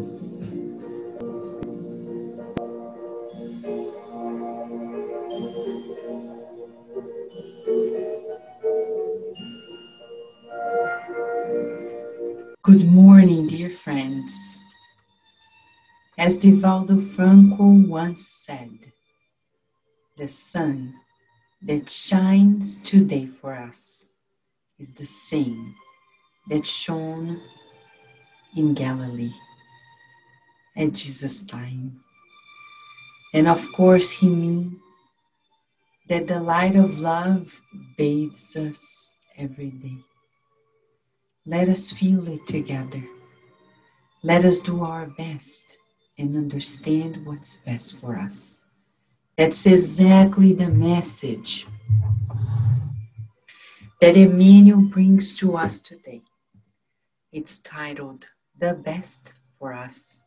Good morning, dear friends. As Divaldo Franco once said, the sun that shines today for us is the same that shone in Galilee at Jesus' time. And of course, he means that the light of love bathes us every day. Let us feel it together. Let us do our best and understand what's best for us. That's exactly the message that Emmanuel brings to us today. It's titled The Best for Us.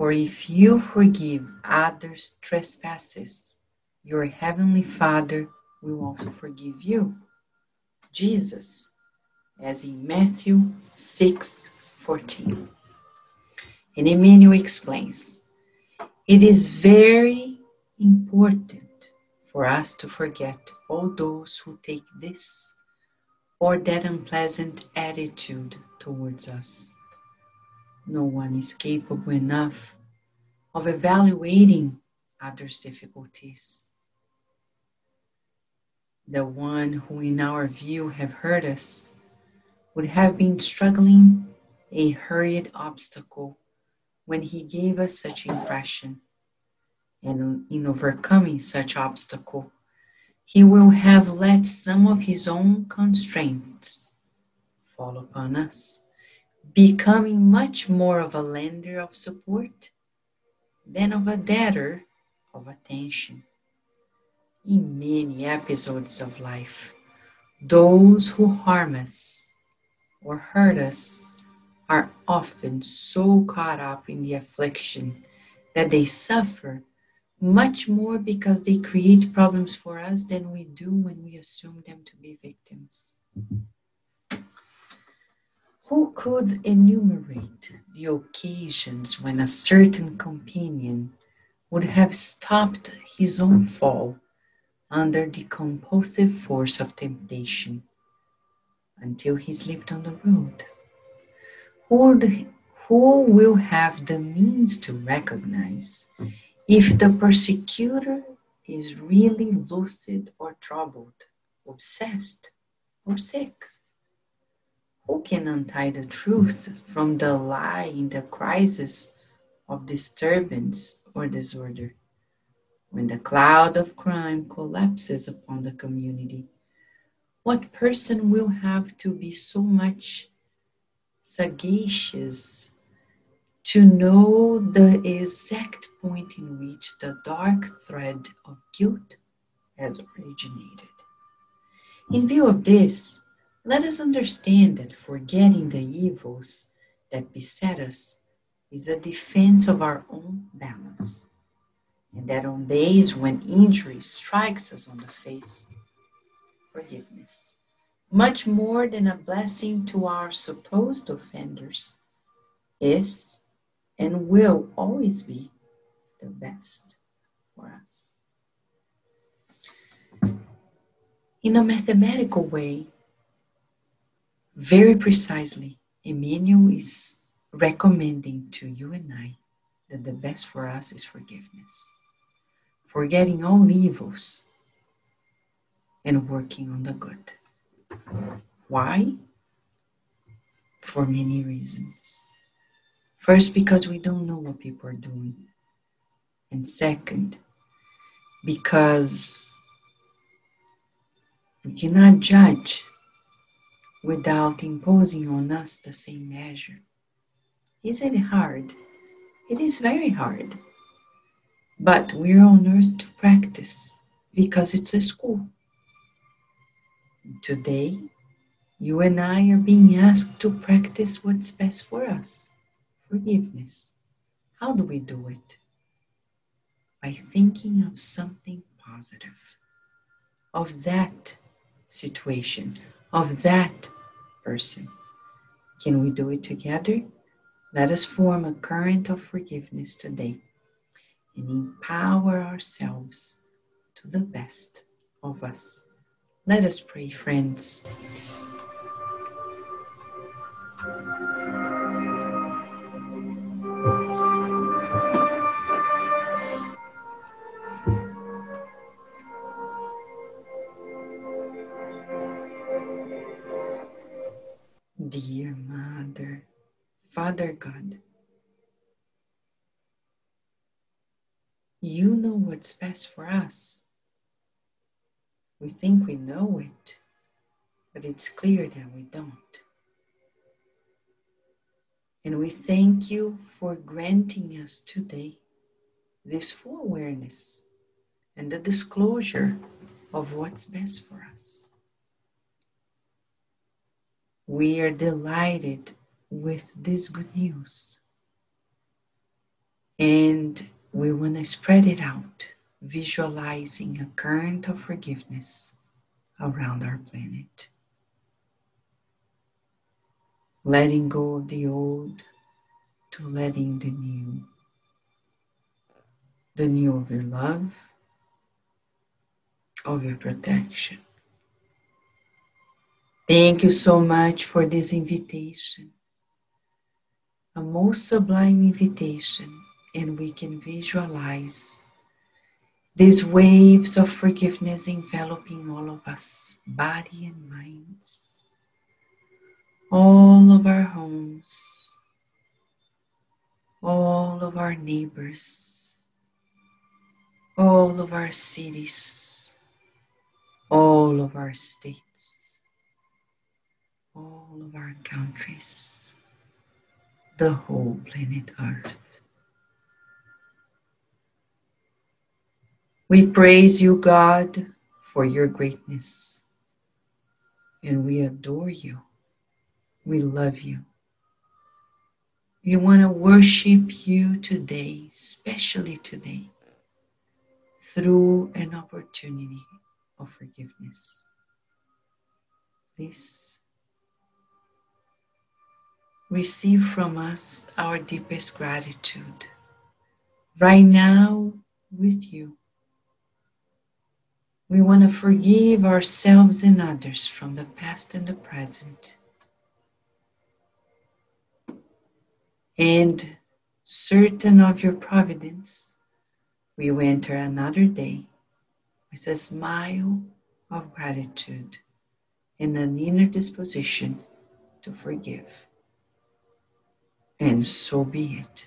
For if you forgive others' trespasses, your heavenly Father will also forgive you. Jesus, as in Matthew 6 14. And Emmanuel explains it is very important for us to forget all those who take this or that unpleasant attitude towards us. No one is capable enough of evaluating others' difficulties. The one who, in our view, have hurt us would have been struggling a hurried obstacle when he gave us such impression. And in overcoming such obstacle, he will have let some of his own constraints fall upon us, becoming much more of a lender of support than of a debtor of attention. In many episodes of life, those who harm us or hurt us are often so caught up in the affliction that they suffer much more because they create problems for us than we do when we assume them to be victims. Who could enumerate the occasions when a certain companion would have stopped his own fall under the compulsive force of temptation until he slipped on the road? who, who will have the means to recognize if the persecutor is really lucid or troubled, obsessed or sick? Who can untie the truth from the lie in the crisis of disturbance or disorder? When the cloud of crime collapses upon the community, what person will have to be so much sagacious to know the exact point in which the dark thread of guilt has originated. In view of this, let us understand that forgetting the evils that beset us is a defense of our own balance, and that on days when injury strikes us on the face, forgiveness much more than a blessing to our supposed offenders, is and will always be the best for us. In a mathematical way, very precisely, Emmanuel is recommending to you and I that the best for us is forgiveness, forgetting all evils and working on the good. Why? For many reasons. First, because we don't know what people are doing. And second, because we cannot judge without imposing on us the same measure. Is it hard? It is very hard. But we're on earth to practice because it's a school. Today, you and I are being asked to practice what's best for us forgiveness. How do we do it? By thinking of something positive, of that situation, of that person. Can we do it together? Let us form a current of forgiveness today and empower ourselves to the best of us. Let us pray, friends. Dear Mother, Father God, you know what's best for us. We think we know it, but it's clear that we don't. And we thank you for granting us today this full awareness and the disclosure of what's best for us. We are delighted with this good news. And we want to spread it out visualizing a current of forgiveness around our planet. Letting go of the old to letting the new. The new of your love, of your protection. Thank you so much for this invitation. A most sublime invitation, and we can visualize these waves of forgiveness enveloping all of us, body and minds, all of our homes, all of our neighbors, all of our cities, all of our states, all of our countries, the whole planet Earth. We praise you, God, for your greatness. And we adore you. We love you. We want to worship you today, especially today, through an opportunity of forgiveness. Please receive from us our deepest gratitude right now with you we want to forgive ourselves and others from the past and the present. And certain of your providence, we will enter another day with a smile of gratitude and an inner disposition to forgive. And mm. so be it.